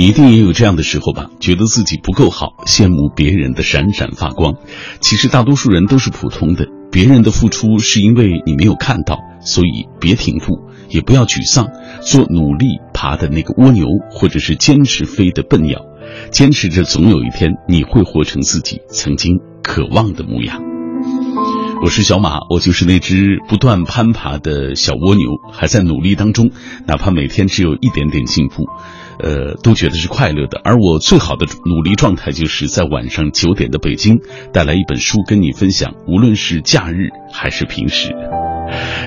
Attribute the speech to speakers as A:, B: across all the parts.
A: 你一定也有这样的时候吧？觉得自己不够好，羡慕别人的闪闪发光。其实大多数人都是普通的，别人的付出是因为你没有看到，所以别停步，也不要沮丧，做努力爬的那个蜗牛，或者是坚持飞的笨鸟，坚持着，总有一天你会活成自己曾经渴望的模样。我是小马，我就是那只不断攀爬的小蜗牛，还在努力当中，哪怕每天只有一点点进步，呃，都觉得是快乐的。而我最好的努力状态，就是在晚上九点的北京，带来一本书跟你分享，无论是假日还是平时。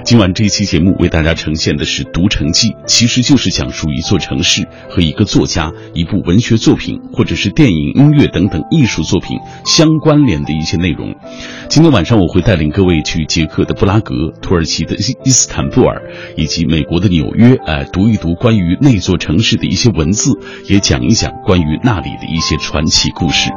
A: 今晚这一期节目为大家呈现的是《读城记》，其实就是讲述一座城市和一个作家、一部文学作品，或者是电影、音乐等等艺术作品相关联的一些内容。今天晚上我会带领各位去捷克的布拉格、土耳其的伊斯坦布尔以及美国的纽约，哎，读一读关于那座城市的一些文字，也讲一讲关于那里的一些传奇故事。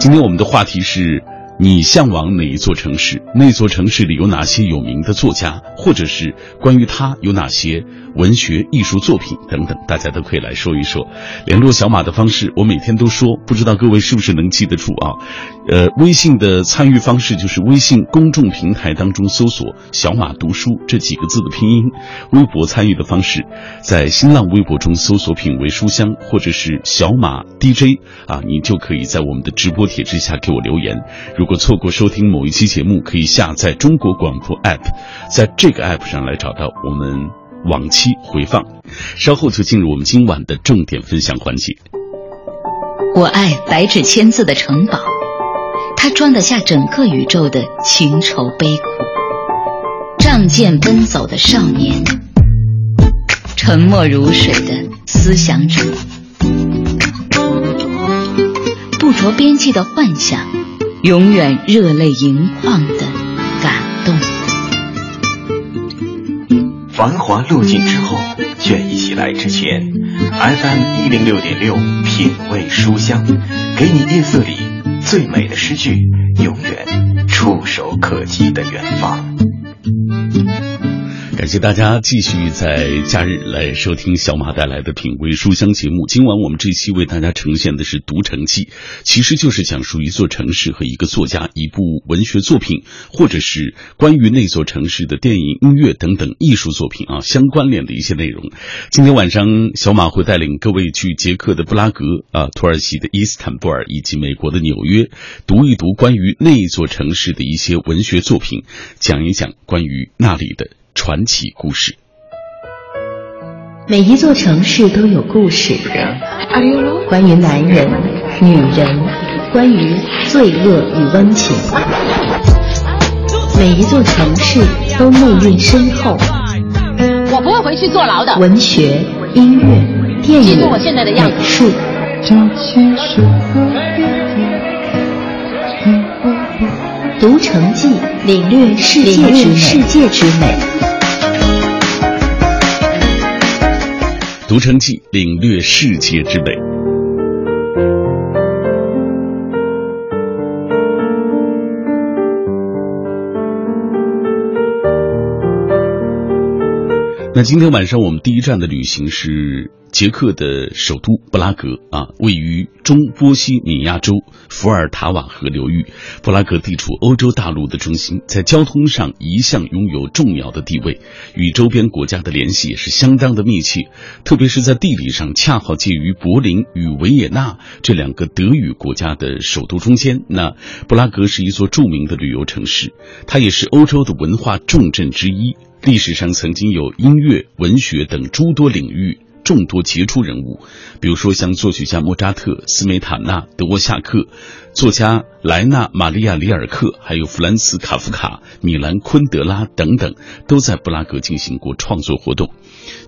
A: 今天我们的话题是。你向往哪一座城市？那座城市里有哪些有名的作家，或者是关于他有哪些文学艺术作品等等？大家都可以来说一说。联络小马的方式，我每天都说，不知道各位是不是能记得住啊？呃，微信的参与方式就是微信公众平台当中搜索“小马读书”这几个字的拼音。微博参与的方式，在新浪微博中搜索“品味书香”或者是“小马 DJ” 啊，你就可以在我们的直播帖之下给我留言。如如果错过收听某一期节目，可以下载中国广播 app，在这个 app 上来找到我们往期回放。稍后就进入我们今晚的重点分享环节。
B: 我爱白纸千字的城堡，它装得下整个宇宙的情愁悲苦。仗剑奔走的少年，沉默如水的思想者，不着边际的幻想。永远热泪盈眶的感动。
C: 繁华落尽之后，卷一起来之前，FM 一零六点六，品味书香，给你夜色里最美的诗句，永远触手可及的远方。
A: 感谢大家继续在假日来收听小马带来的品味书香节目。今晚我们这期为大家呈现的是《读城记》，其实就是讲述一座城市和一个作家、一部文学作品，或者是关于那座城市的电影、音乐等等艺术作品啊相关联的一些内容。今天晚上，小马会带领各位去捷克的布拉格啊、土耳其的伊斯坦布尔以及美国的纽约，读一读关于那座城市的一些文学作品，讲一讲关于那里的。传奇故事。
D: 每一座城市都有故事，关于男人、女人，关于罪恶与温情。每一座城市都内蕴深厚。
E: 我不会回去坐牢的。
D: 文学、音乐、电影、美术。读城记，领略世界之美。
A: 读城记，领略世界之美。那今天晚上我们第一站的旅行是。捷克的首都布拉格啊，位于中波西米亚州伏尔塔瓦河流域。布拉格地处欧洲大陆的中心，在交通上一向拥有重要的地位，与周边国家的联系也是相当的密切。特别是在地理上，恰好介于柏林与维也纳这两个德语国家的首都中间。那布拉格是一座著名的旅游城市，它也是欧洲的文化重镇之一。历史上曾经有音乐、文学等诸多领域。众多杰出人物，比如说像作曲家莫扎特、斯梅塔纳、德沃夏克，作家莱纳、玛利亚·里尔克，还有弗兰茨·卡夫卡、米兰·昆德拉等等，都在布拉格进行过创作活动。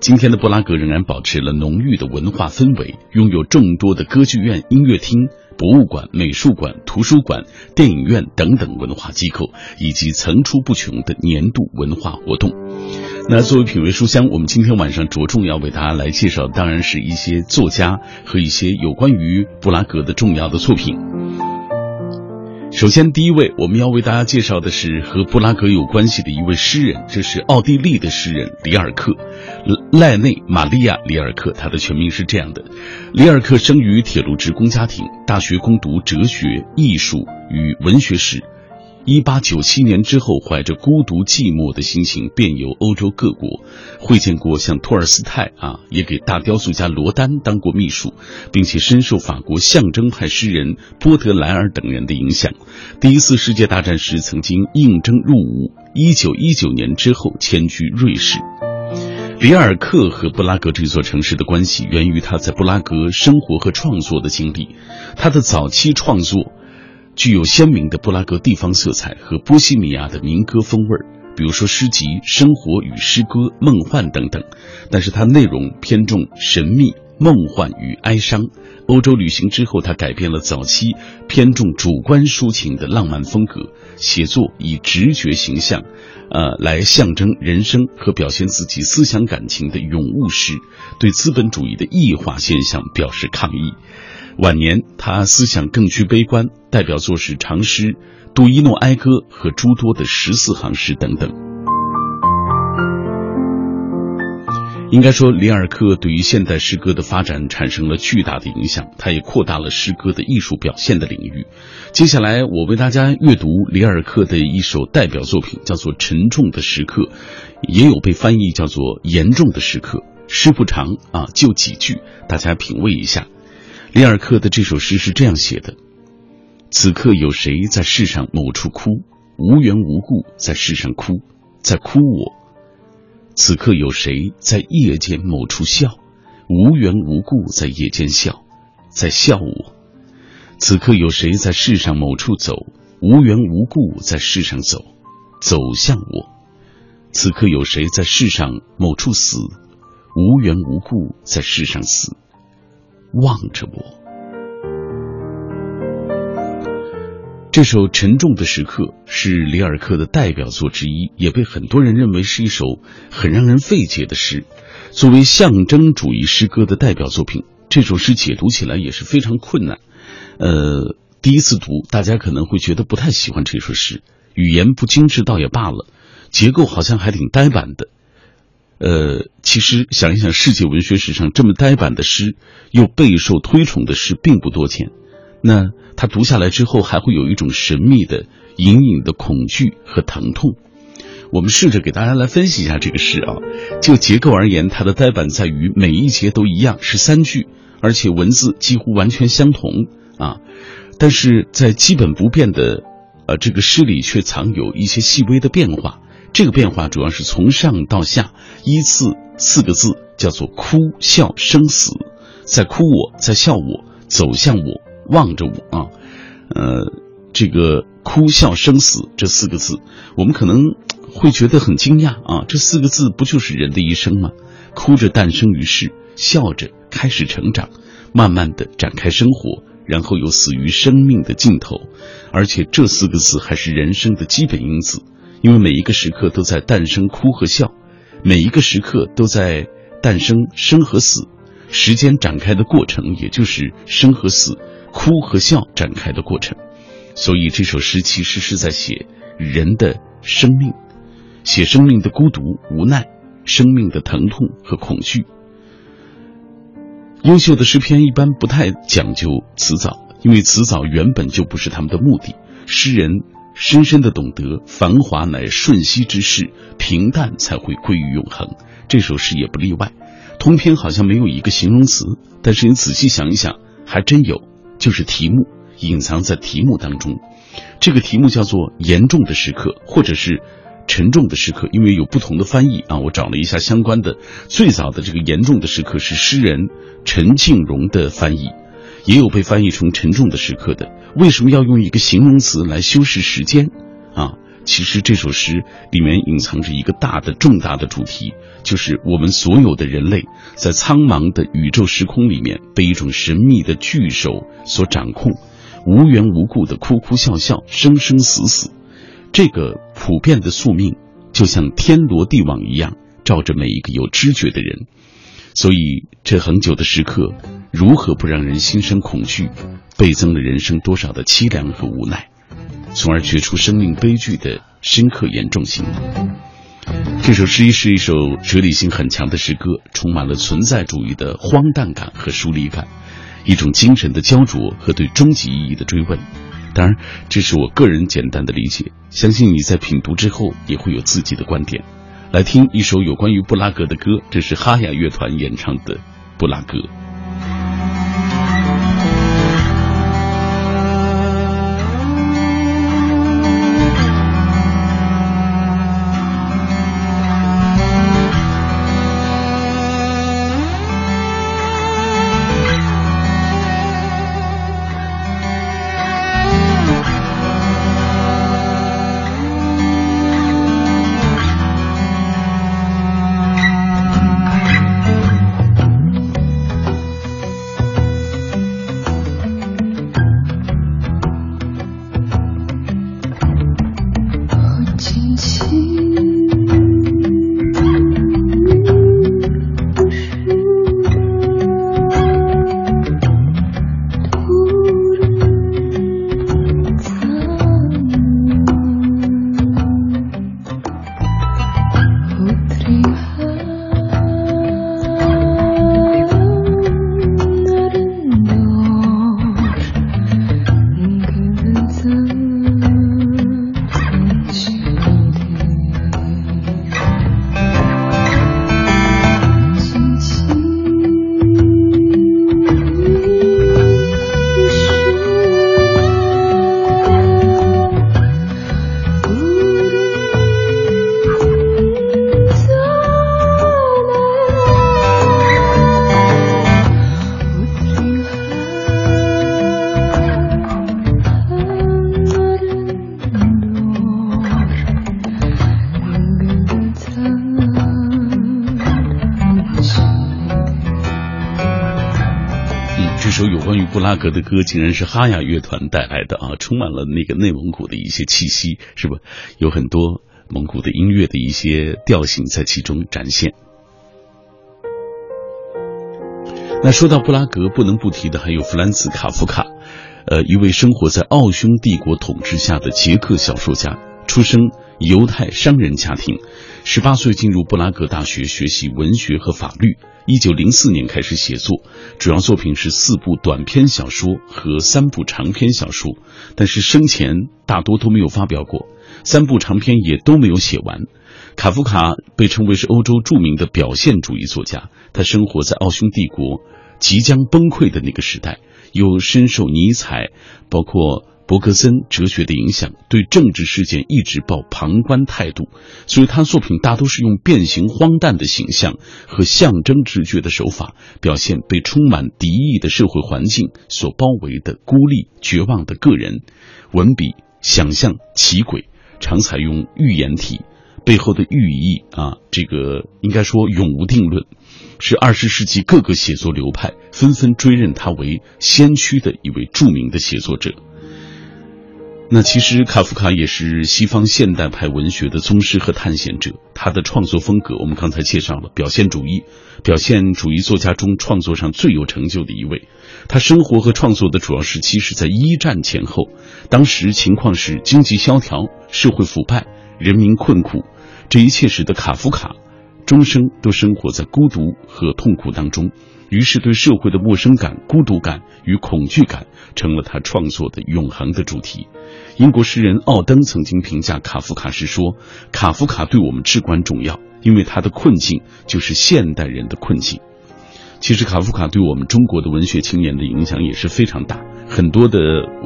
A: 今天的布拉格仍然保持了浓郁的文化氛围，拥有众多的歌剧院、音乐厅、博物馆、美术馆、图书馆、电影院等等文化机构，以及层出不穷的年度文化活动。那作为品味书香，我们今天晚上着重要为大家来介绍，当然是一些作家和一些有关于布拉格的重要的作品。首先，第一位我们要为大家介绍的是和布拉格有关系的一位诗人，这是奥地利的诗人里尔克，赖内玛利亚·里尔克。他的全名是这样的：里尔克生于铁路职工家庭，大学攻读哲学、艺术与文学史。一八九七年之后，怀着孤独寂寞的心情，遍游欧洲各国，会见过像托尔斯泰啊，也给大雕塑家罗丹当过秘书，并且深受法国象征派诗人波德莱尔等人的影响。第一次世界大战时，曾经应征入伍。一九一九年之后，迁居瑞士。里尔克和布拉格这座城市的关系，源于他在布拉格生活和创作的经历。他的早期创作。具有鲜明的布拉格地方色彩和波西米亚的民歌风味儿，比如说诗集《生活与诗歌》《梦幻》等等。但是它内容偏重神秘、梦幻与哀伤。欧洲旅行之后，他改变了早期偏重主观抒情的浪漫风格，写作以直觉形象，呃，来象征人生和表现自己思想感情的咏物诗，对资本主义的异化现象表示抗议。晚年，他思想更趋悲观，代表作是长诗《杜伊诺哀歌》和诸多的十四行诗等等。应该说，里尔克对于现代诗歌的发展产生了巨大的影响，他也扩大了诗歌的艺术表现的领域。接下来，我为大家阅读里尔克的一首代表作品，叫做《沉重的时刻》，也有被翻译叫做《严重的时刻》。诗不长啊，就几句，大家品味一下。里尔克的这首诗是这样写的：此刻有谁在世上某处哭，无缘无故在世上哭，在哭我；此刻有谁在夜间某处笑，无缘无故在夜间笑，在笑我；此刻有谁在世上某处走，无缘无故在世上走，走向我；此刻有谁在世上某处死，无缘无故在世上死。望着我，这首沉重的时刻是里尔克的代表作之一，也被很多人认为是一首很让人费解的诗。作为象征主义诗歌的代表作品，这首诗解读起来也是非常困难。呃，第一次读，大家可能会觉得不太喜欢这首诗，语言不精致倒也罢了，结构好像还挺呆板的。呃，其实想一想，世界文学史上这么呆板的诗，又备受推崇的诗并不多见。那他读下来之后，还会有一种神秘的、隐隐的恐惧和疼痛。我们试着给大家来分析一下这个诗啊。就结构而言，它的呆板在于每一节都一样，是三句，而且文字几乎完全相同啊。但是在基本不变的呃这个诗里，却藏有一些细微的变化。这个变化主要是从上到下依次四个字，叫做哭笑生死，在哭我，在笑我，走向我，望着我啊，呃，这个哭笑生死这四个字，我们可能会觉得很惊讶啊，这四个字不就是人的一生吗？哭着诞生于世，笑着开始成长，慢慢的展开生活，然后又死于生命的尽头，而且这四个字还是人生的基本因子。因为每一个时刻都在诞生哭和笑，每一个时刻都在诞生生和死，时间展开的过程也就是生和死、哭和笑展开的过程。所以这首诗其实是在写人的生命，写生命的孤独、无奈，生命的疼痛和恐惧。优秀的诗篇一般不太讲究辞藻，因为辞藻原本就不是他们的目的。诗人。深深的懂得，繁华乃瞬息之事，平淡才会归于永恒。这首诗也不例外。通篇好像没有一个形容词，但是你仔细想一想，还真有，就是题目隐藏在题目当中。这个题目叫做“严重的时刻”或者是“沉重的时刻”，因为有不同的翻译啊。我找了一下相关的，最早的这个“严重的时刻”是诗人陈庆荣的翻译。也有被翻译成沉重的时刻的，为什么要用一个形容词来修饰时间？啊，其实这首诗里面隐藏着一个大的、重大的主题，就是我们所有的人类在苍茫的宇宙时空里面，被一种神秘的巨手所掌控，无缘无故的哭哭笑笑、生生死死，这个普遍的宿命，就像天罗地网一样，照着每一个有知觉的人。所以，这恒久的时刻，如何不让人心生恐惧，倍增了人生多少的凄凉和无奈？从而觉出生命悲剧的深刻严重性。这首诗是一首哲理性很强的诗歌，充满了存在主义的荒诞感和疏离感，一种精神的焦灼和对终极意义的追问。当然，这是我个人简单的理解，相信你在品读之后也会有自己的观点。来听一首有关于布拉格的歌，这是哈雅乐团演唱的《布拉格》。有关于布拉格的歌竟然是哈雅乐团带来的啊，充满了那个内蒙古的一些气息，是吧？有很多蒙古的音乐的一些调性在其中展现。那说到布拉格，不能不提的还有弗兰茨·卡夫卡，呃，一位生活在奥匈帝国统治下的捷克小说家，出生犹太商人家庭，十八岁进入布拉格大学学习文学和法律。一九零四年开始写作，主要作品是四部短篇小说和三部长篇小说，但是生前大多都没有发表过，三部长篇也都没有写完。卡夫卡被称为是欧洲著名的表现主义作家，他生活在奥匈帝国即将崩溃的那个时代，又深受尼采，包括。伯格森哲学的影响，对政治事件一直抱旁观态度，所以他作品大多是用变形荒诞的形象和象征直觉的手法，表现被充满敌意的社会环境所包围的孤立绝望的个人。文笔想象奇诡，常采用寓言体，背后的寓意啊，这个应该说永无定论，是二十世纪各个写作流派纷纷追认他为先驱的一位著名的写作者。那其实卡夫卡也是西方现代派文学的宗师和探险者。他的创作风格，我们刚才介绍了表现主义，表现主义作家中创作上最有成就的一位。他生活和创作的主要时期是在一战前后，当时情况是经济萧条、社会腐败、人民困苦，这一切使得卡夫卡终生都生活在孤独和痛苦当中。于是，对社会的陌生感、孤独感与恐惧感成了他创作的永恒的主题。英国诗人奥登曾经评价卡夫卡时说：“卡夫卡对我们至关重要，因为他的困境就是现代人的困境。”其实，卡夫卡对我们中国的文学青年的影响也是非常大。很多的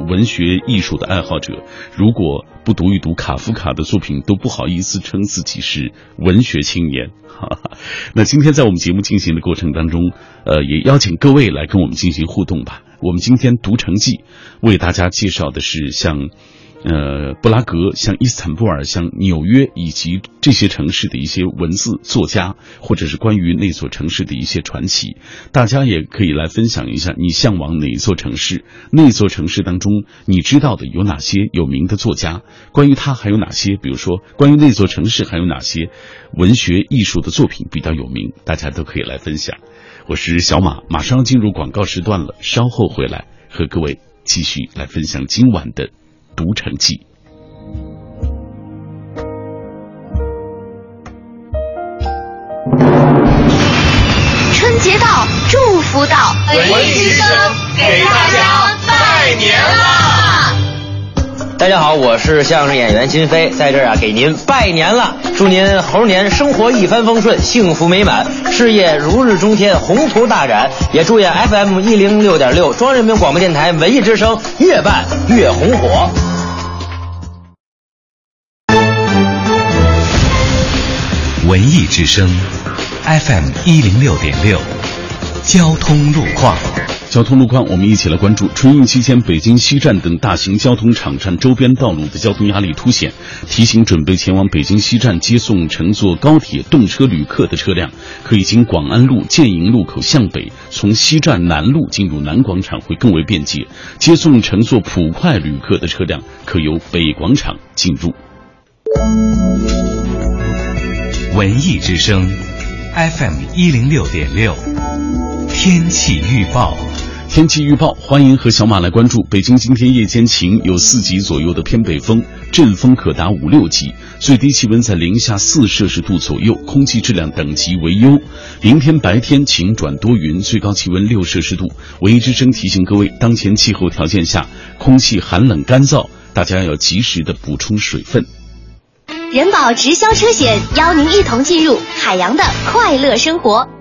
A: 文学艺术的爱好者，如果不读一读卡夫卡的作品，都不好意思称自己是文学青年。那今天在我们节目进行的过程当中，呃，也邀请各位来跟我们进行互动吧。我们今天读成记为大家介绍的是像。呃，布拉格、像伊斯坦布尔、像纽约以及这些城市的一些文字作家，或者是关于那座城市的一些传奇，大家也可以来分享一下，你向往哪一座城市？那座城市当中，你知道的有哪些有名的作家？关于他还有哪些？比如说，关于那座城市还有哪些文学艺术的作品比较有名？大家都可以来分享。我是小马，马上进入广告时段了，稍后回来和各位继续来分享今晚的。《读成记春
F: 节到祝福到
G: 文艺之声给大家拜年啦
H: 大家好，我是相声演员金飞，在这儿啊给您拜年了，祝您猴年生活一帆风顺，幸福美满，事业如日中天，宏图大展。也祝愿 FM 一零六点六中央人民广播电台文艺之声越办越红火。
C: 文艺之声，FM 一零六点六，交通路况。
A: 交通路况，我们一起来关注春运期间北京西站等大型交通场站周边道路的交通压力凸显，提醒准备前往北京西站接送乘坐高铁动车旅客的车辆，可以经广安路建营路口向北，从西站南路进入南广场会更为便捷；接送乘坐普快旅客的车辆可由北广场进入。
C: 文艺之声，FM 一零六点六，天气预报。
A: 天气预报，欢迎和小马来关注。北京今天夜间晴，有四级左右的偏北风，阵风可达五六级，最低气温在零下四摄氏度左右，空气质量等级为优。明天白天晴转多云，最高气温六摄氏度。文艺之声提醒各位，当前气候条件下，空气寒冷干燥，大家要及时的补充水分。
F: 人保直销车险邀您一同进入海洋的快乐生活。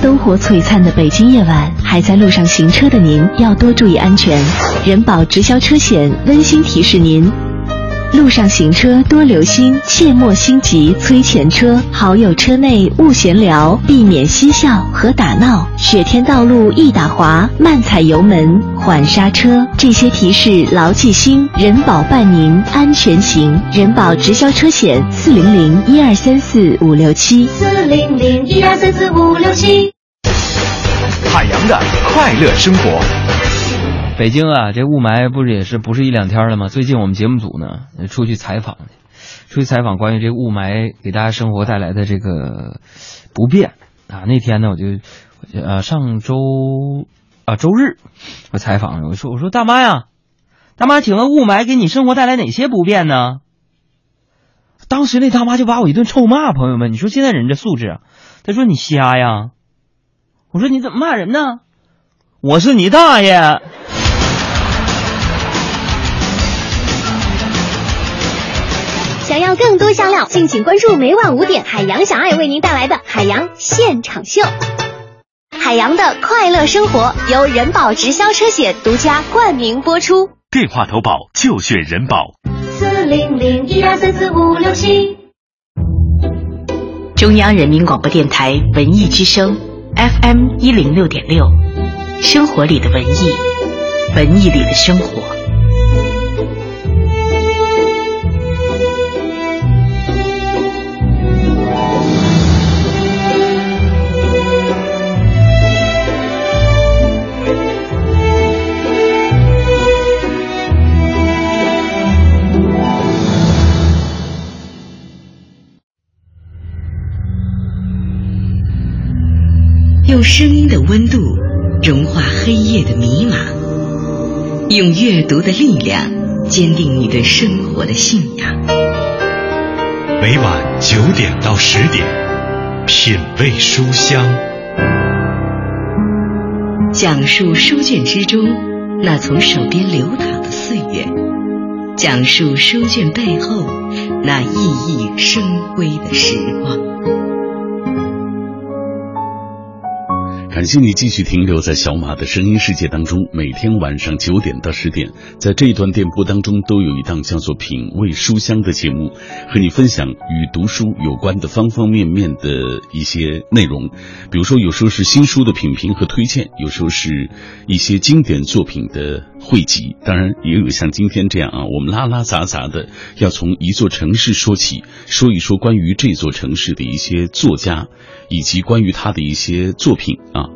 D: 灯火璀璨的北京夜晚，还在路上行车的您要多注意安全。人保直销车险温馨提示您：路上行车多留心，切莫心急催前车。好友车内勿闲聊，避免嬉笑和打闹。雪天道路易打滑，慢踩油门，缓刹车。这些提示牢记心，人保伴您安全行。人保直销车险：四零零一二三四五六七。
F: 四零零一二三四五六七。
C: 海洋的快乐生活。
H: 北京啊，这雾霾不是也是不是一两天了吗？最近我们节目组呢出去采访，出去采访关于这雾霾给大家生活带来的这个不便啊。那天呢，我就呃上周啊周日我采访，我说我说大妈呀，大妈，请问雾霾给你生活带来哪些不便呢？当时那大妈就把我一顿臭骂，朋友们，你说现在人这素质啊？她说你瞎呀。我说你怎么骂人呢？我是你大爷！
F: 更多香料，敬请关注每晚五点海洋小爱为您带来的海洋现场秀。海洋的快乐生活由人保直销车险独家冠名播出。
C: 电话投保就选人保。
F: 四零零一二三四五六七。
D: 中央人民广播电台文艺之声。FM 一零六点六，生活里的文艺，文艺里的生活。
B: 用声音的温度融化黑夜的迷茫，用阅读的力量坚定你对生活的信仰。
C: 每晚九点到十点，品味书香，
B: 讲述书卷之中那从手边流淌的岁月，讲述书卷背后那熠熠生辉的时光。
A: 感谢你继续停留在小马的声音世界当中。每天晚上九点到十点，在这一段电波当中，都有一档叫做《品味书香》的节目，和你分享与读书有关的方方面面的一些内容。比如说，有时候是新书的品评和推荐，有时候是一些经典作品的汇集。当然，也有像今天这样啊，我们拉拉杂杂的要从一座城市说起，说一说关于这座城市的一些作家，以及关于他的一些作品啊。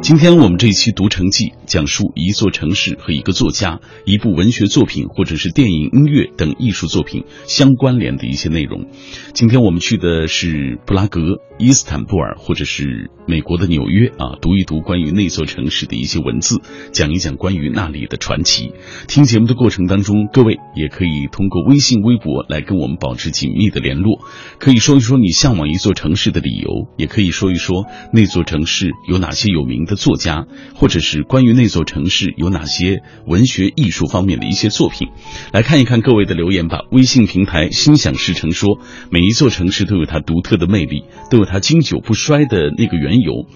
A: 今天我们这一期《读城记》讲述一座城市和一个作家、一部文学作品或者是电影、音乐等艺术作品相关联的一些内容。今天我们去的是布拉格、伊斯坦布尔或者是美国的纽约啊，读一读关于那座城市的一些文字，讲一讲关于那里的传奇。听节目的过程当中，各位也可以通过微信、微博来跟我们保持紧密的联络，可以说一说你向往一座城市的理由，也可以说一说那座城市有哪些有名的。作家，或者是关于那座城市有哪些文学艺术方面的一些作品，来看一看各位的留言吧。微信平台心想事成说，每一座城市都有它独特的魅力，都有它经久不衰的那个缘由。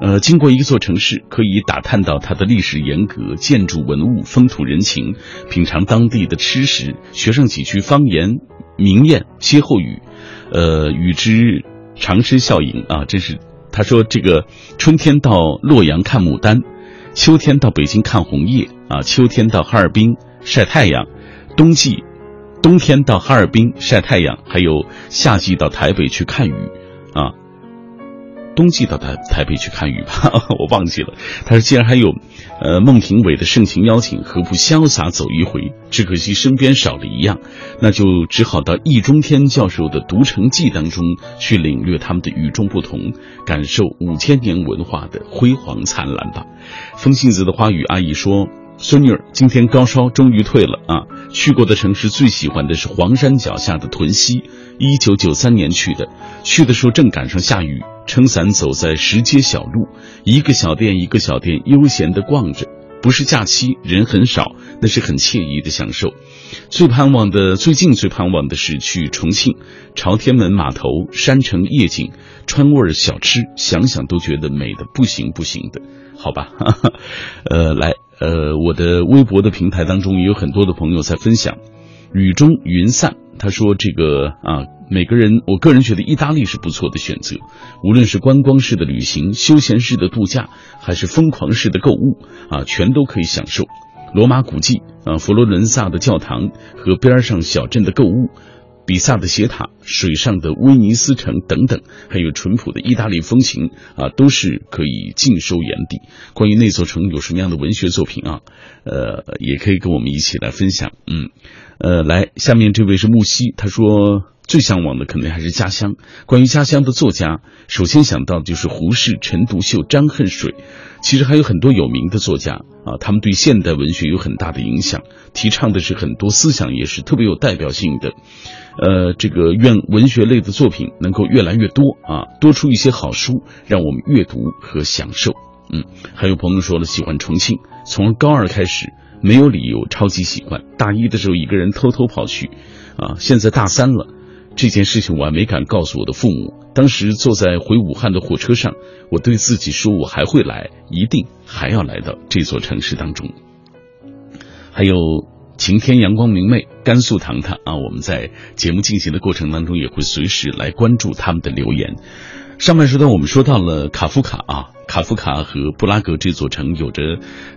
A: 呃，经过一座城市，可以打探到它的历史沿革、建筑文物、风土人情，品尝当地的吃食，学上几句方言、名谚、歇后语，呃，与之长诗效应啊，真是。他说：“这个春天到洛阳看牡丹，秋天到北京看红叶啊，秋天到哈尔滨晒太阳，冬季，冬天到哈尔滨晒太阳，还有夏季到台北去看雨，啊。”冬季到台台北去看雨吧，我忘记了。他说：“竟然还有，呃，孟庭苇的盛情邀请，何不潇洒走一回？只可惜身边少了一样，那就只好到易中天教授的《读城记》当中去领略他们的与众不同，感受五千年文化的辉煌灿烂吧。”风信子的花语阿姨说。孙女儿今天高烧终于退了啊！去过的城市最喜欢的是黄山脚下的屯溪，一九九三年去的，去的时候正赶上下雨，撑伞走在石阶小路，一个小店一个小店悠闲地逛着，不是假期，人很少，那是很惬意的享受。最盼望的，最近最盼望的是去重庆朝天门码头山城夜景川味小吃，想想都觉得美的不行不行的，好吧？呃，来。呃，我的微博的平台当中也有很多的朋友在分享，雨中云散。他说：“这个啊，每个人，我个人觉得意大利是不错的选择，无论是观光式的旅行、休闲式的度假，还是疯狂式的购物啊，全都可以享受。罗马古迹啊，佛罗伦萨的教堂和边上小镇的购物。”比萨的斜塔、水上的威尼斯城等等，还有淳朴的意大利风情啊，都是可以尽收眼底。关于那座城有什么样的文学作品啊？呃，也可以跟我们一起来分享。嗯，呃，来，下面这位是木西，他说最向往的肯定还是家乡。关于家乡的作家，首先想到的就是胡适、陈独秀、张恨水，其实还有很多有名的作家啊，他们对现代文学有很大的影响，提倡的是很多思想，也是特别有代表性的。呃，这个愿文学类的作品能够越来越多啊，多出一些好书，让我们阅读和享受。嗯，还有朋友说了，喜欢重庆，从高二开始没有理由，超级喜欢。大一的时候一个人偷偷跑去，啊，现在大三了，这件事情我还没敢告诉我的父母。当时坐在回武汉的火车上，我对自己说，我还会来，一定还要来到这座城市当中。还有。晴天阳光明媚，甘肃糖糖啊！我们在节目进行的过程当中，也会随时来关注他们的留言。上半时段我们说到了卡夫卡啊，卡夫卡和布拉格这座城有着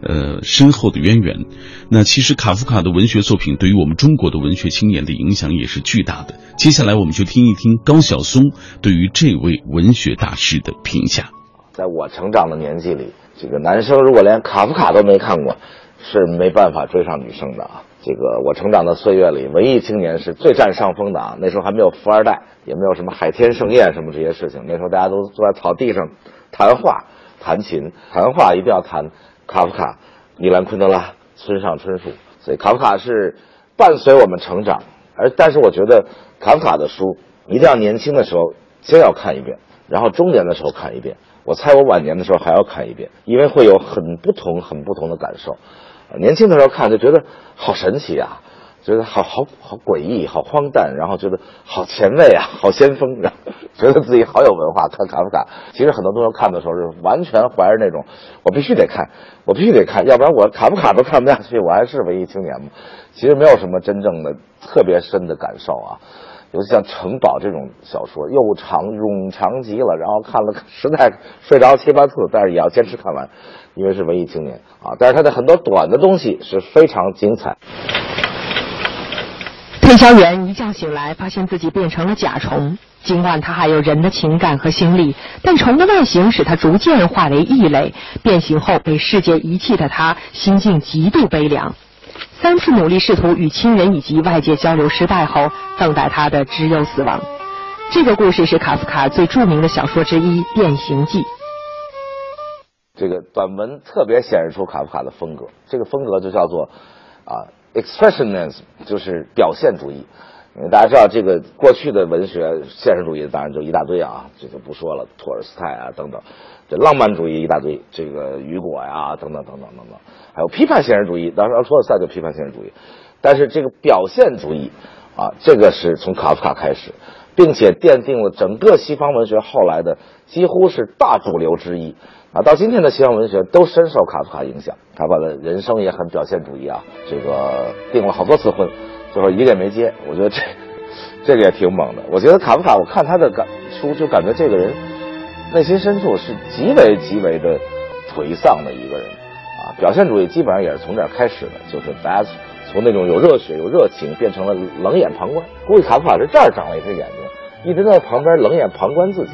A: 呃深厚的渊源。那其实卡夫卡的文学作品对于我们中国的文学青年的影响也是巨大的。接下来我们就听一听高晓松对于这位文学大师的评价。
I: 在我成长的年纪里，这个男生如果连卡夫卡都没看过，是没办法追上女生的啊。这个我成长的岁月里，文艺青年是最占上风的啊！那时候还没有富二代，也没有什么海天盛宴什么这些事情。那时候大家都坐在草地上谈话、弹琴，谈话一定要谈卡夫卡、米兰昆德拉、村上春树。所以卡夫卡是伴随我们成长。而但是我觉得卡夫卡的书一定要年轻的时候先要看一遍，然后中年的时候看一遍。我猜我晚年的时候还要看一遍，因为会有很不同、很不同的感受。年轻的时候看就觉得好神奇啊，觉得好好好诡异、好荒诞，然后觉得好前卫啊、好先锋，然后觉得自己好有文化。看卡夫卡，其实很多东西看的时候是完全怀着那种我必须得看，我必须得看，要不然我卡夫卡都看不下去，我还是文艺青年吗？其实没有什么真正的特别深的感受啊。尤其像《城堡》这种小说，又长冗长极了，然后看了实在睡着七八次，但是也要坚持看完。因为是文艺青年啊，但是他的很多短的东西是非常精彩。
J: 推销员一觉醒来，发现自己变成了甲虫。尽管他还有人的情感和心理，但虫的外形使他逐渐化为异类。变形后被世界遗弃的他，心境极度悲凉。三次努力试图与亲人以及外界交流失败后，等待他的只有死亡。这个故事是卡夫卡最著名的小说之一《变形记》。
I: 这个短文特别显示出卡夫卡的风格，这个风格就叫做啊，expressionism，就是表现主义。大家知道，这个过去的文学现实主义当然就一大堆啊，这就不说了，托尔斯泰啊等等，这浪漫主义一大堆，这个雨果呀等等等等等等，还有批判现实主义，当然托尔斯泰就批判现实主义，但是这个表现主义啊，这个是从卡夫卡开始，并且奠定了整个西方文学后来的几乎是大主流之一啊，到今天的西方文学都深受卡夫卡影响，卡夫卡人生也很表现主义啊，这个订了好多次婚。最后一个也没接，我觉得这这个也挺猛的。我觉得卡夫卡，我看他的感书就感觉这个人内心深处是极为极为的颓丧的一个人啊。表现主义基本上也是从这儿开始的，就是大家从那种有热血有热情变成了冷眼旁观。估计卡夫卡是这儿长了一只眼睛，一直在旁边冷眼旁观自己，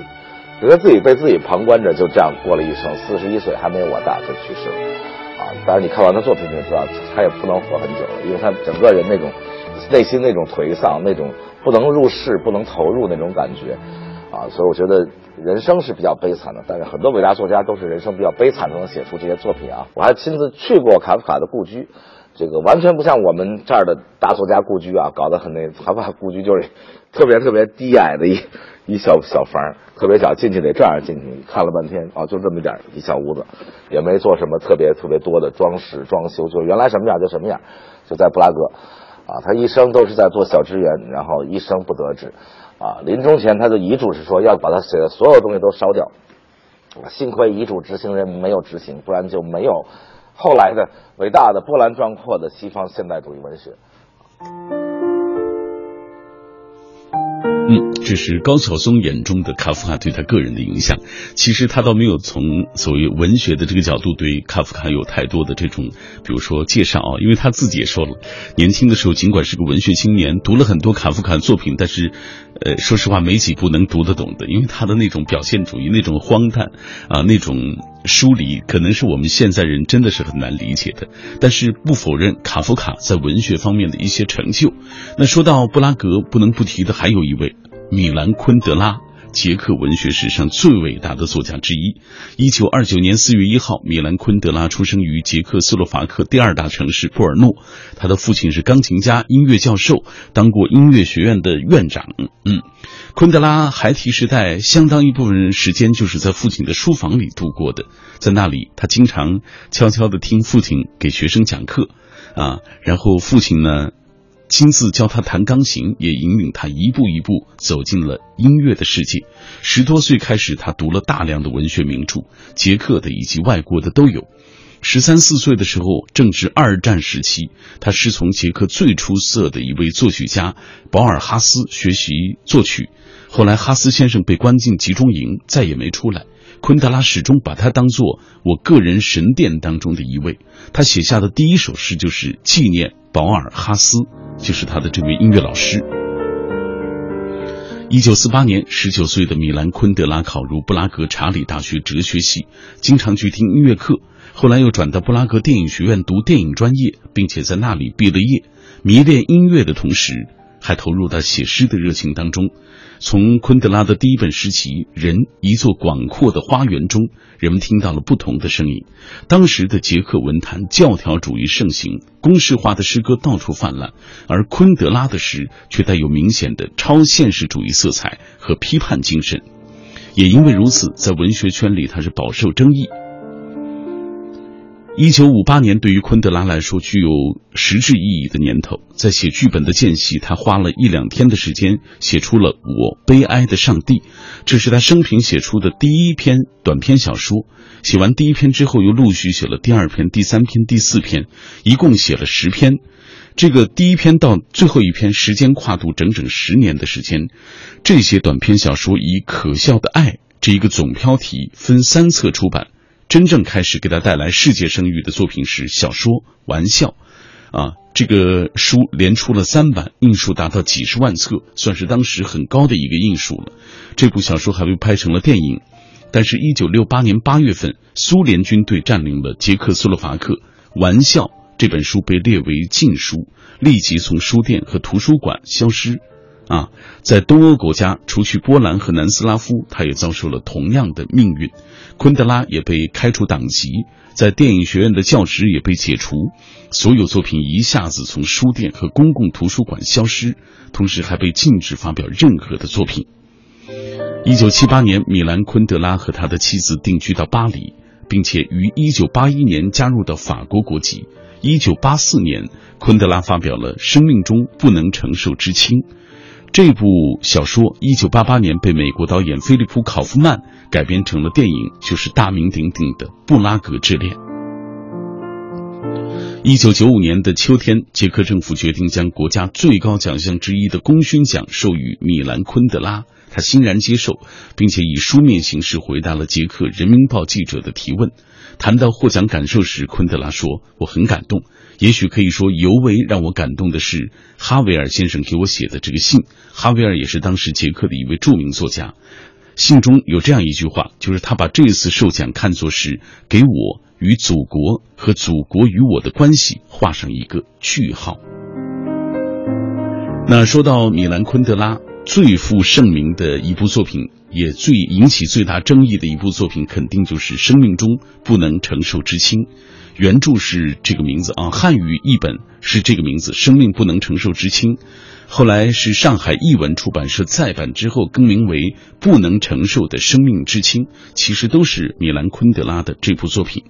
I: 觉得自己被自己旁观着，就这样过了一生。四十一岁还没有我大就去世了啊！当然你看完他作品就知道，他也不能活很久了，因为他整个人那种。内心那种颓丧，那种不能入世、不能投入那种感觉，啊，所以我觉得人生是比较悲惨的。但是很多伟大作家都是人生比较悲惨才能写出这些作品啊。我还亲自去过卡夫卡的故居，这个完全不像我们这儿的大作家故居啊，搞得很那。卡夫卡故居就是特别特别低矮的一一小小房，特别小，进去得这样进去。看了半天，哦，就这么点一小屋子，也没做什么特别特别多的装饰装修，就原来什么样就什么样，就在布拉格。啊，他一生都是在做小职员，然后一生不得志。啊，临终前他的遗嘱是说要把他写的所有东西都烧掉。幸亏遗嘱执行人没有执行，不然就没有后来的伟大的波澜壮阔的西方现代主义文学。
A: 嗯，这是高晓松眼中的卡夫卡对他个人的影响。其实他倒没有从所谓文学的这个角度对卡夫卡有太多的这种，比如说介绍啊，因为他自己也说了，年轻的时候尽管是个文学青年，读了很多卡夫卡作品，但是，呃，说实话没几部能读得懂的，因为他的那种表现主义、那种荒诞啊、那种疏离，可能是我们现在人真的是很难理解的。但是不否认卡夫卡在文学方面的一些成就。那说到布拉格，不能不提的还有一位。米兰昆德拉，捷克文学史上最伟大的作家之一。一九二九年四月一号，米兰昆德拉出生于捷克斯洛伐克第二大城市布尔诺。他的父亲是钢琴家、音乐教授，当过音乐学院的院长。嗯，昆德拉孩提时代相当一部分时间就是在父亲的书房里度过的，在那里，他经常悄悄地听父亲给学生讲课，啊，然后父亲呢。亲自教他弹钢琴，也引领他一步一步走进了音乐的世界。十多岁开始，他读了大量的文学名著，捷克的以及外国的都有。十三四岁的时候，正值二战时期，他师从捷克最出色的一位作曲家保尔哈斯学习作曲。后来，哈斯先生被关进集中营，再也没出来。昆德拉始终把他当做我个人神殿当中的一位。他写下的第一首诗就是纪念保尔哈斯。就是他的这位音乐老师。一九四八年，十九岁的米兰昆德拉考入布拉格查理大学哲学系，经常去听音乐课。后来又转到布拉格电影学院读电影专业，并且在那里毕了业。迷恋音乐的同时，还投入到写诗的热情当中。从昆德拉的第一本诗集《人：一座广阔的花园》中，人们听到了不同的声音。当时的捷克文坛教条主义盛行，公式化的诗歌到处泛滥，而昆德拉的诗却带有明显的超现实主义色彩和批判精神。也因为如此，在文学圈里他是饱受争议。一九五八年对于昆德拉来说具有实质意义的年头，在写剧本的间隙，他花了一两天的时间写出了《我悲哀的上帝》，这是他生平写出的第一篇短篇小说。写完第一篇之后，又陆续写了第二篇、第三篇、第四篇，一共写了十篇。这个第一篇到最后一篇时间跨度整整十年的时间。这些短篇小说以《可笑的爱》这一个总标题分三册出版。真正开始给他带来世界声誉的作品是小说《玩笑》，啊，这个书连出了三版，印数达到几十万册，算是当时很高的一个印数了。这部小说还被拍成了电影，但是，一九六八年八月份，苏联军队占领了捷克斯洛伐克，《玩笑》这本书被列为禁书，立即从书店和图书馆消失。啊，在东欧国家，除去波兰和南斯拉夫，他也遭受了同样的命运。昆德拉也被开除党籍，在电影学院的教职也被解除，所有作品一下子从书店和公共图书馆消失，同时还被禁止发表任何的作品。一九七八年，米兰昆德拉和他的妻子定居到巴黎，并且于一九八一年加入到法国国籍。一九八四年，昆德拉发表了《生命中不能承受之轻》。这部小说一九八八年被美国导演菲利普·考夫曼改编成了电影，就是大名鼎鼎的《布拉格之恋》。一九九五年的秋天，捷克政府决定将国家最高奖项之一的功勋奖授予米兰·昆德拉，他欣然接受，并且以书面形式回答了捷克《人民报》记者的提问。谈到获奖感受时，昆德拉说：“我很感动。”也许可以说，尤为让我感动的是哈维尔先生给我写的这个信。哈维尔也是当时捷克的一位著名作家，信中有这样一句话，就是他把这次受奖看作是给我与祖国和祖国与我的关系画上一个句号。那说到米兰昆德拉最负盛名的一部作品，也最引起最大争议的一部作品，肯定就是《生命中不能承受之轻》。原著是这个名字啊，汉语译本是这个名字，《生命不能承受之轻》。后来是上海译文出版社再版之后更名为《不能承受的生命之轻》，其实都是米兰昆德拉的这部作品。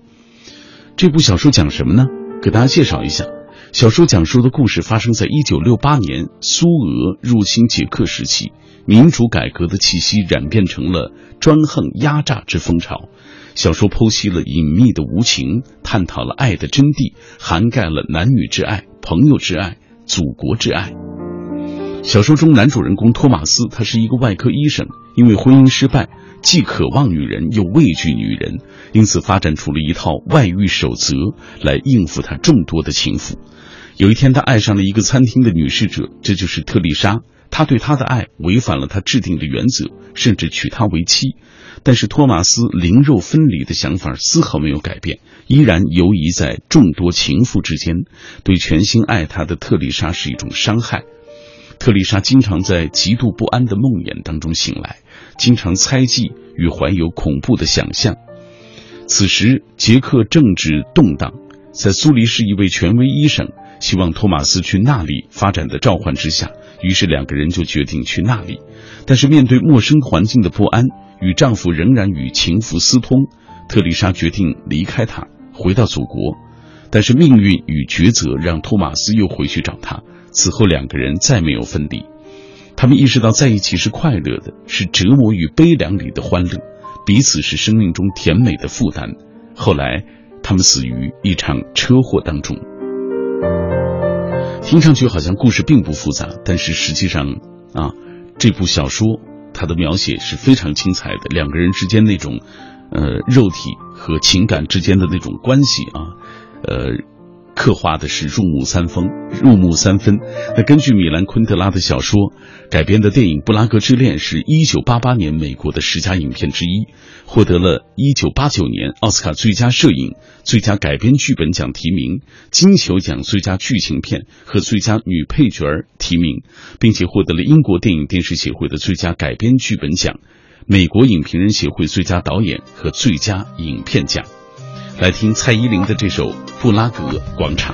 A: 这部小说讲什么呢？给大家介绍一下，小说讲述的故事发生在一九六八年苏俄入侵捷克时期，民主改革的气息染变成了专横压榨之风潮。小说剖析了隐秘的无情，探讨了爱的真谛，涵盖了男女之爱、朋友之爱、祖国之爱。小说中男主人公托马斯，他是一个外科医生，因为婚姻失败，既渴望女人又畏惧女人，因此发展出了一套外遇守则来应付他众多的情妇。有一天，他爱上了一个餐厅的女侍者，这就是特丽莎。他对她的爱违反了他制定的原则，甚至娶她为妻。但是托马斯灵肉分离的想法丝毫没有改变，依然游移在众多情妇之间，对全心爱他的特丽莎是一种伤害。特丽莎经常在极度不安的梦魇当中醒来，经常猜忌与怀有恐怖的想象。此时，捷克政治动荡，在苏黎世一位权威医生希望托马斯去那里发展的召唤之下，于是两个人就决定去那里。但是面对陌生环境的不安。与丈夫仍然与情妇私通，特丽莎决定离开他，回到祖国。但是命运与抉择让托马斯又回去找她。此后两个人再没有分离。他们意识到在一起是快乐的，是折磨与悲凉里的欢乐，彼此是生命中甜美的负担。后来他们死于一场车祸当中。听上去好像故事并不复杂，但是实际上啊，这部小说。它的描写是非常精彩的，两个人之间那种，呃，肉体和情感之间的那种关系啊，呃。刻画的是入木三分，入木三分。那根据米兰昆德拉的小说改编的电影《布拉格之恋》是一九八八年美国的十佳影片之一，获得了一九八九年奥斯卡最佳摄影、最佳改编剧本奖提名，金球奖最佳剧情片和最佳女配角提名，并且获得了英国电影电视协会的最佳改编剧本奖、美国影评人协会最佳导演和最佳影片奖。来听蔡依林的这首《布拉格广场》。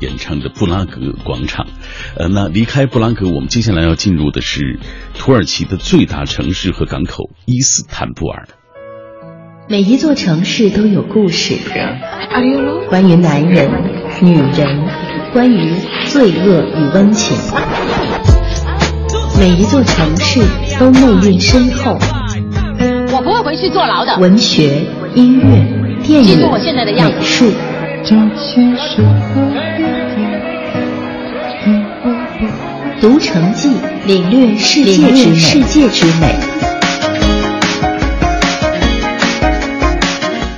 A: 演唱的《布拉格广场》。呃，那离开布拉格，我们接下来要进入的是土耳其的最大城市和港口伊斯坦布尔。
D: 每一座城市都有故事，关于男人、女人，关于罪恶与温情。每一座城市都内蕴深厚。
E: 我不会回去坐牢的。
D: 文学、音乐、电影、美术。读城记，领略世界之世界之美。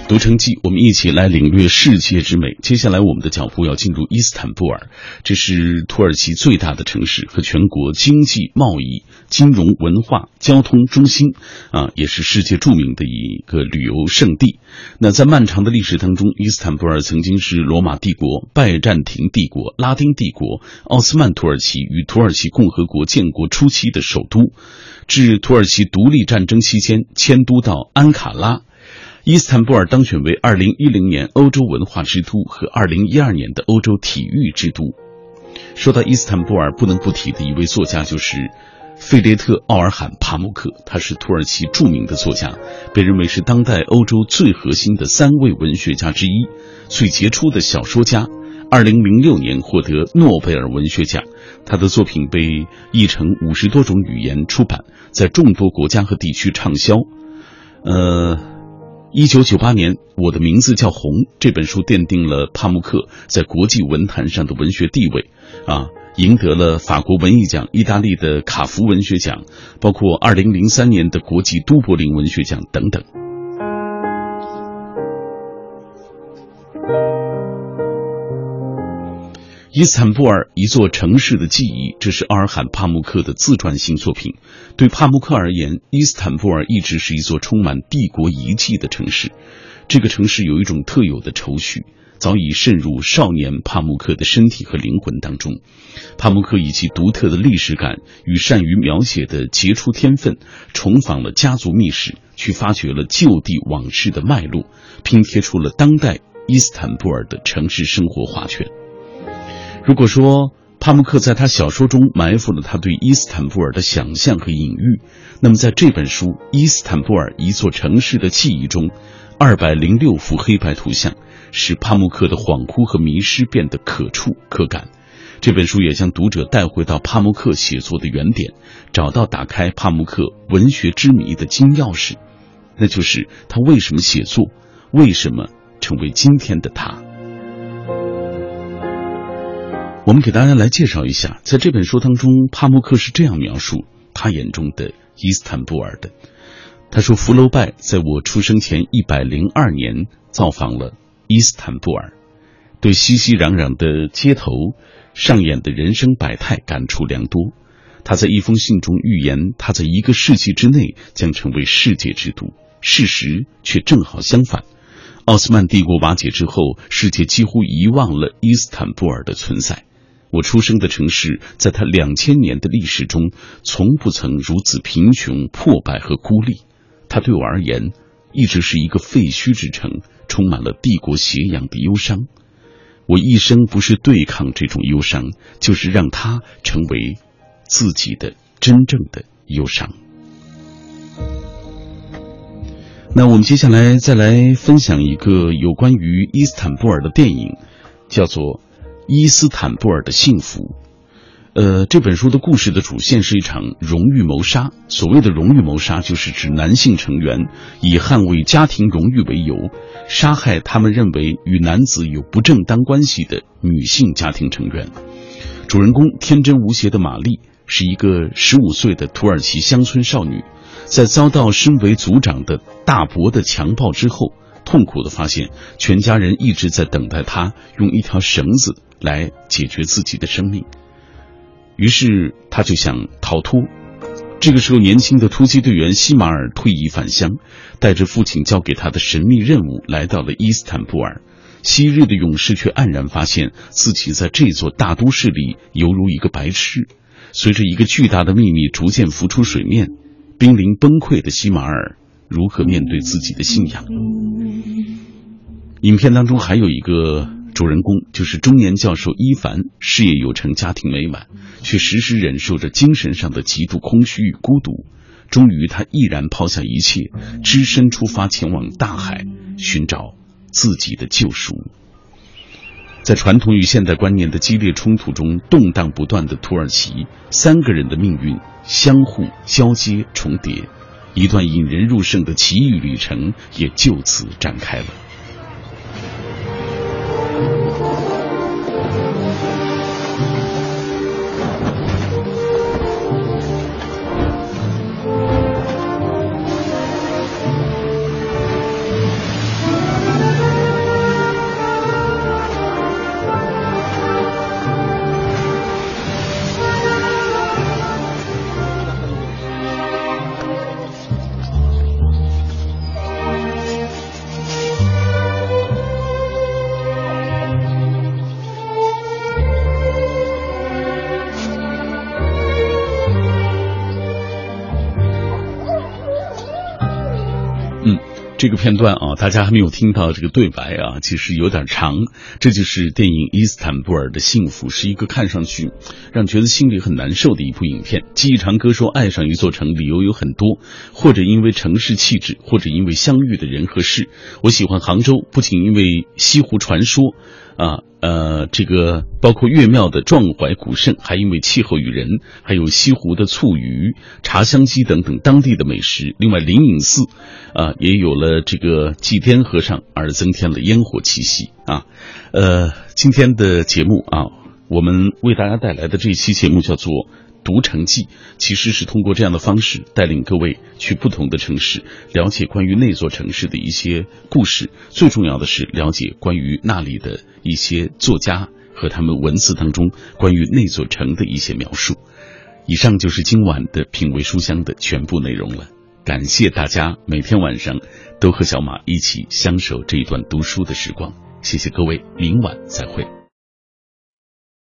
A: 读成记，我们一起来领略世界之美。接下来，我们的脚步要进入伊斯坦布尔，这是土耳其最大的城市和全国经济、贸易、金融、文化、交通中心啊，也是世界著名的一个旅游胜地。那在漫长的历史当中，伊斯坦布尔曾经是罗马帝国、拜占庭帝国、拉丁帝国、奥斯曼土耳其与土耳其共和国建国初期的首都，至土耳其独立战争期间迁都到安卡拉。伊斯坦布尔当选为二零一零年欧洲文化之都和二零一二年的欧洲体育之都。说到伊斯坦布尔，不能不提的一位作家就是费列特·奥尔罕·帕慕克，他是土耳其著名的作家，被认为是当代欧洲最核心的三位文学家之一，最杰出的小说家。二零零六年获得诺贝尔文学奖，他的作品被译成五十多种语言出版，在众多国家和地区畅销。呃。一九九八年，《我的名字叫红》这本书奠定了帕慕克在国际文坛上的文学地位，啊，赢得了法国文艺奖、意大利的卡福文学奖，包括二零零三年的国际都柏林文学奖等等。伊斯坦布尔，一座城市的记忆，这是阿尔罕·帕慕克的自传性作品。对帕慕克而言，伊斯坦布尔一直是一座充满帝国遗迹的城市。这个城市有一种特有的愁绪，早已渗入少年帕慕克的身体和灵魂当中。帕慕克以其独特的历史感与善于描写的杰出天分，重访了家族秘史，去发掘了旧地往事的脉络，拼贴出了当代伊斯坦布尔的城市生活画卷。如果说帕慕克在他小说中埋伏了他对伊斯坦布尔的想象和隐喻，那么在这本书《伊斯坦布尔：一座城市的记忆》中，二百零六幅黑白图像使帕慕克的恍惚和迷失变得可触可感。这本书也将读者带回到帕慕克写作的原点，找到打开帕慕克文学之谜的金钥匙，那就是他为什么写作，为什么成为今天的他。我们给大家来介绍一下，在这本书当中，帕慕克是这样描述他眼中的伊斯坦布尔的。他说：“福楼拜在我出生前一百零二年造访了伊斯坦布尔，对熙熙攘攘的街头上演的人生百态感触良多。他在一封信中预言，他在一个世纪之内将成为世界之都。事实却正好相反。奥斯曼帝国瓦解之后，世界几乎遗忘了伊斯坦布尔的存在。”我出生的城市，在它两千年的历史中，从不曾如此贫穷、破败和孤立。它对我而言，一直是一个废墟之城，充满了帝国斜阳的忧伤。我一生不是对抗这种忧伤，就是让它成为自己的真正的忧伤。那我们接下来再来分享一个有关于伊斯坦布尔的电影，叫做。伊斯坦布尔的幸福，呃，这本书的故事的主线是一场荣誉谋杀。所谓的荣誉谋杀，就是指男性成员以捍卫家庭荣誉为由，杀害他们认为与男子有不正当关系的女性家庭成员。主人公天真无邪的玛丽是一个十五岁的土耳其乡村少女，在遭到身为族长的大伯的强暴之后。痛苦的发现，全家人一直在等待她用一条绳子来解决自己的生命。于是他就想逃脱。这个时候，年轻的突击队员西马尔退役返乡，带着父亲交给他的神秘任务，来到了伊斯坦布尔。昔日的勇士却黯然发现自己在这座大都市里犹如一个白痴。随着一个巨大的秘密逐渐浮出水面，濒临崩溃的西马尔。如何面对自己的信仰？影片当中还有一个主人公就是中年教授伊凡，事业有成，家庭美满，却时时忍受着精神上的极度空虚与孤独。终于，他毅然抛下一切，只身出发，前往大海，寻找自己的救赎。在传统与现代观念的激烈冲突中动荡不断的土耳其，三个人的命运相互交接重叠，一段引人入胜的奇遇旅程也就此展开了。这个片段啊，大家还没有听到这个对白啊，其实有点长。这就是电影《伊斯坦布尔的幸福》，是一个看上去让觉得心里很难受的一部影片。记忆长歌说，爱上一座城理由有很多，或者因为城市气质，或者因为相遇的人和事。我喜欢杭州，不仅因为西湖传说。啊，呃，这个包括岳庙的壮怀古胜，还因为气候与人，还有西湖的醋鱼、茶香鸡等等当地的美食。另外，灵隐寺，啊，也有了这个祭天和尚而增添了烟火气息啊。呃，今天的节目啊，我们为大家带来的这一期节目叫做。读城记其实是通过这样的方式带领各位去不同的城市，了解关于那座城市的一些故事。最重要的是了解关于那里的一些作家和他们文字当中关于那座城的一些描述。以上就是今晚的品味书香的全部内容了。感谢大家每天晚上都和小马一起相守这一段读书的时光。谢谢各位，明晚再会。